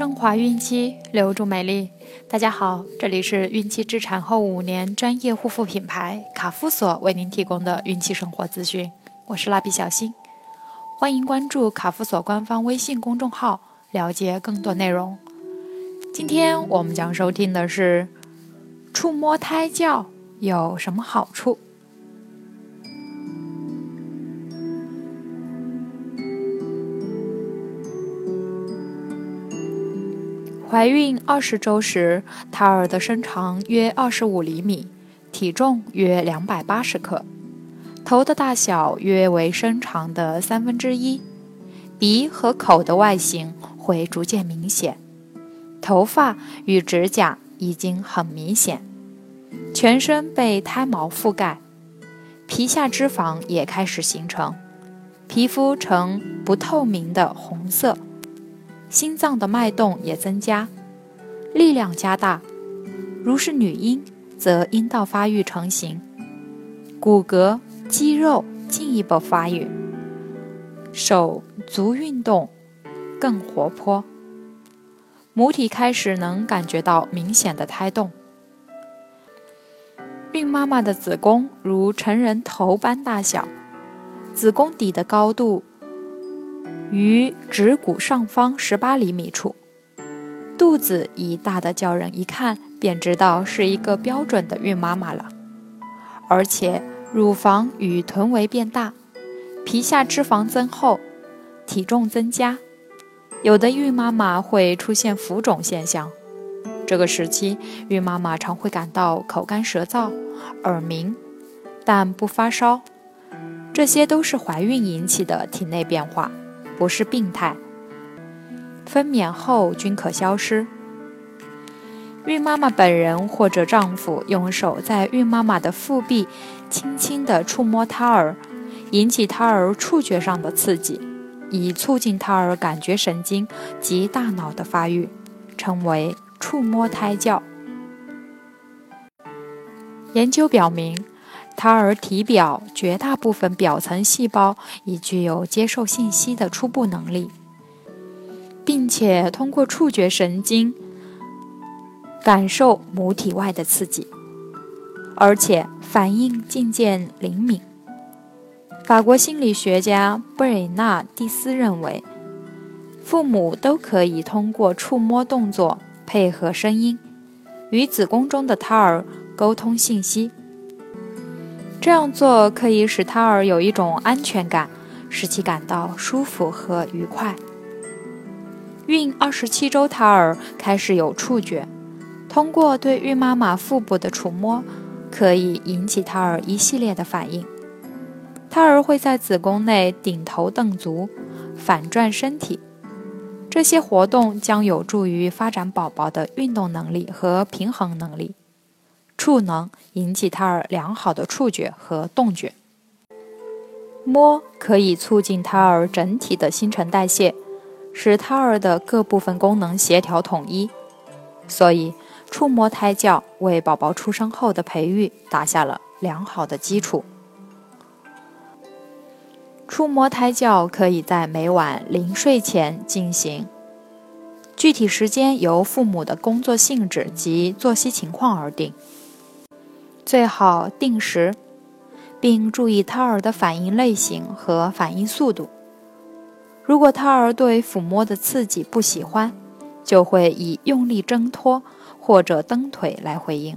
升华孕期，留住美丽。大家好，这里是孕期至产后五年专业护肤品牌卡夫索为您提供的孕期生活资讯。我是蜡笔小新，欢迎关注卡夫索官方微信公众号，了解更多内容。今天我们将收听的是：触摸胎教有什么好处？怀孕二十周时，胎儿的身长约二十五厘米，体重约两百八十克，头的大小约为身长的三分之一，鼻和口的外形会逐渐明显，头发与指甲已经很明显，全身被胎毛覆盖，皮下脂肪也开始形成，皮肤呈不透明的红色。心脏的脉动也增加，力量加大。如是女婴，则阴道发育成型，骨骼、肌肉进一步发育，手足运动更活泼。母体开始能感觉到明显的胎动。孕妈妈的子宫如成人头般大小，子宫底的高度。于指骨上方十八厘米处，肚子已大的叫人一看便知道是一个标准的孕妈妈了。而且乳房与臀围变大，皮下脂肪增厚，体重增加，有的孕妈妈会出现浮肿现象。这个时期，孕妈妈常会感到口干舌燥、耳鸣，但不发烧，这些都是怀孕引起的体内变化。不是病态，分娩后均可消失。孕妈妈本人或者丈夫用手在孕妈妈的腹壁轻轻地触摸胎儿，引起胎儿触觉上的刺激，以促进胎儿感觉神经及大脑的发育，称为触摸胎教。研究表明。胎儿体表绝大部分表层细胞已具有接受信息的初步能力，并且通过触觉神经感受母体外的刺激，而且反应渐渐灵敏。法国心理学家布瑞纳蒂斯认为，父母都可以通过触摸动作配合声音，与子宫中的胎儿沟通信息。这样做可以使胎儿有一种安全感，使其感到舒服和愉快。孕二十七周胎儿开始有触觉，通过对孕妈妈腹部的触摸，可以引起胎儿一系列的反应。胎儿会在子宫内顶头蹬足、反转身体，这些活动将有助于发展宝宝的运动能力和平衡能力。触能引起胎儿良好的触觉和动觉，摸可以促进胎儿整体的新陈代谢，使胎儿的各部分功能协调统一。所以，触摸胎教为宝宝出生后的培育打下了良好的基础。触摸胎教可以在每晚临睡前进行，具体时间由父母的工作性质及作息情况而定。最好定时，并注意胎儿的反应类型和反应速度。如果胎儿对抚摸的刺激不喜欢，就会以用力挣脱或者蹬腿来回应，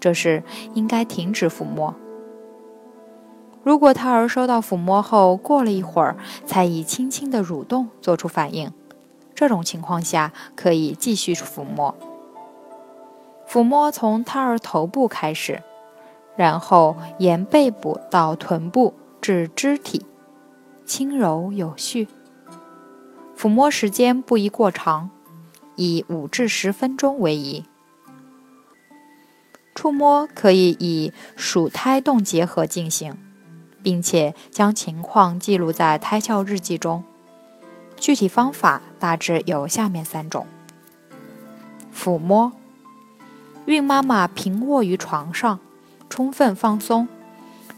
这时应该停止抚摸。如果胎儿收到抚摸后，过了一会儿才以轻轻的蠕动做出反应，这种情况下可以继续抚摸。抚摸从胎儿头部开始，然后沿背部到臀部至肢体，轻柔有序。抚摸时间不宜过长，以五至十分钟为宜。触摸可以以数胎动结合进行，并且将情况记录在胎教日记中。具体方法大致有下面三种：抚摸。孕妈妈平卧于床上，充分放松，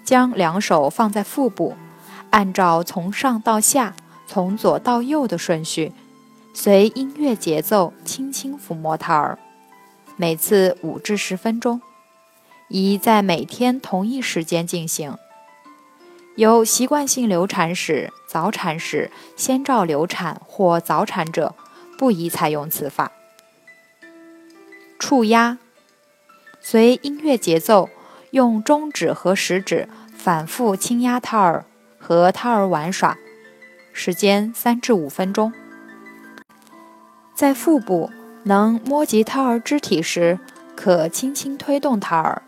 将两手放在腹部，按照从上到下、从左到右的顺序，随音乐节奏轻轻抚摸胎儿，每次五至十分钟，宜在每天同一时间进行。有习惯性流产史、早产史、先兆流产或早产者，不宜采用此法。触压，随音乐节奏，用中指和食指反复轻压胎儿，和胎儿玩耍，时间三至五分钟。在腹部能摸及胎儿肢体时，可轻轻推动胎儿，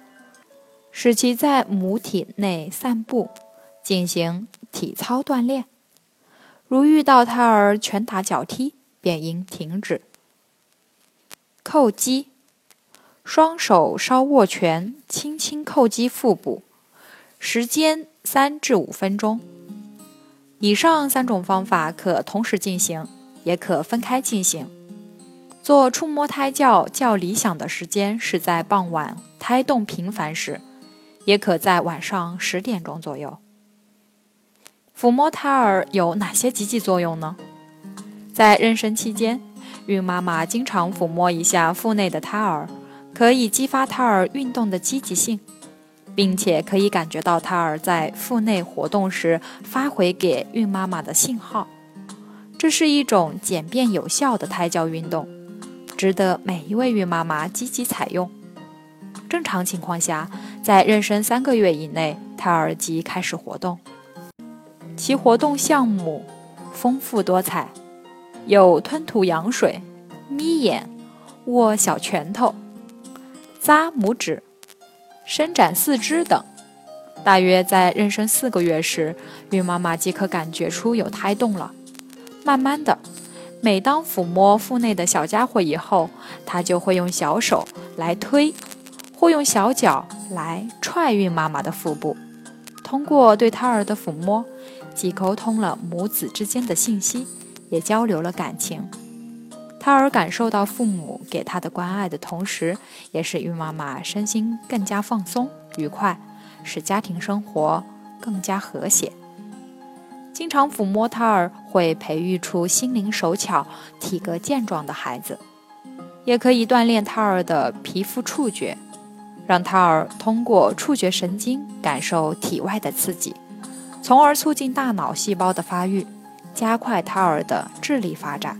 使其在母体内散步，进行体操锻炼。如遇到胎儿拳打脚踢，便应停止。叩击，双手稍握拳，轻轻叩击腹部，时间三至五分钟。以上三种方法可同时进行，也可分开进行。做触摸胎教较理想的时间是在傍晚胎动频繁时，也可在晚上十点钟左右。抚摸胎儿有哪些积极作用呢？在妊娠期间，孕妈妈经常抚摸一下腹内的胎儿，可以激发胎儿运动的积极性，并且可以感觉到胎儿在腹内活动时发回给孕妈妈的信号。这是一种简便有效的胎教运动。值得每一位孕妈妈积极采用。正常情况下，在妊娠三个月以内，胎儿即开始活动。其活动项目丰富多彩，有吞吐羊水、眯眼、握小拳头、扎拇指、伸展四肢等。大约在妊娠四个月时，孕妈妈即可感觉出有胎动了。慢慢的。每当抚摸腹内的小家伙以后，他就会用小手来推，或用小脚来踹孕妈妈的腹部。通过对胎儿的抚摸，既沟通了母子之间的信息，也交流了感情。胎儿感受到父母给他的关爱的同时，也使孕妈妈身心更加放松愉快，使家庭生活更加和谐。经常抚摸胎儿，会培育出心灵手巧、体格健壮的孩子，也可以锻炼胎儿的皮肤触觉，让胎儿通过触觉神经感受体外的刺激，从而促进大脑细胞的发育，加快胎儿的智力发展。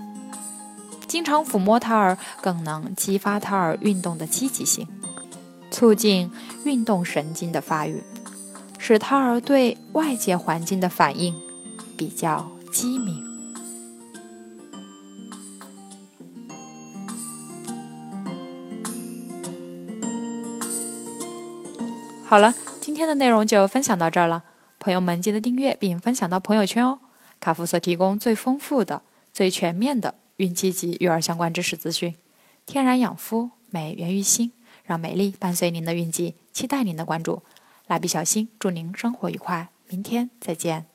经常抚摸胎儿，更能激发胎儿运动的积极性，促进运动神经的发育，使胎儿对外界环境的反应。比较机敏。好了，今天的内容就分享到这儿了，朋友们记得订阅并分享到朋友圈哦。卡夫所提供最丰富的、最全面的孕期及育儿相关知识资讯，天然养肤，美源于心，让美丽伴随您的孕期，期待您的关注。蜡笔小新，祝您生活愉快，明天再见。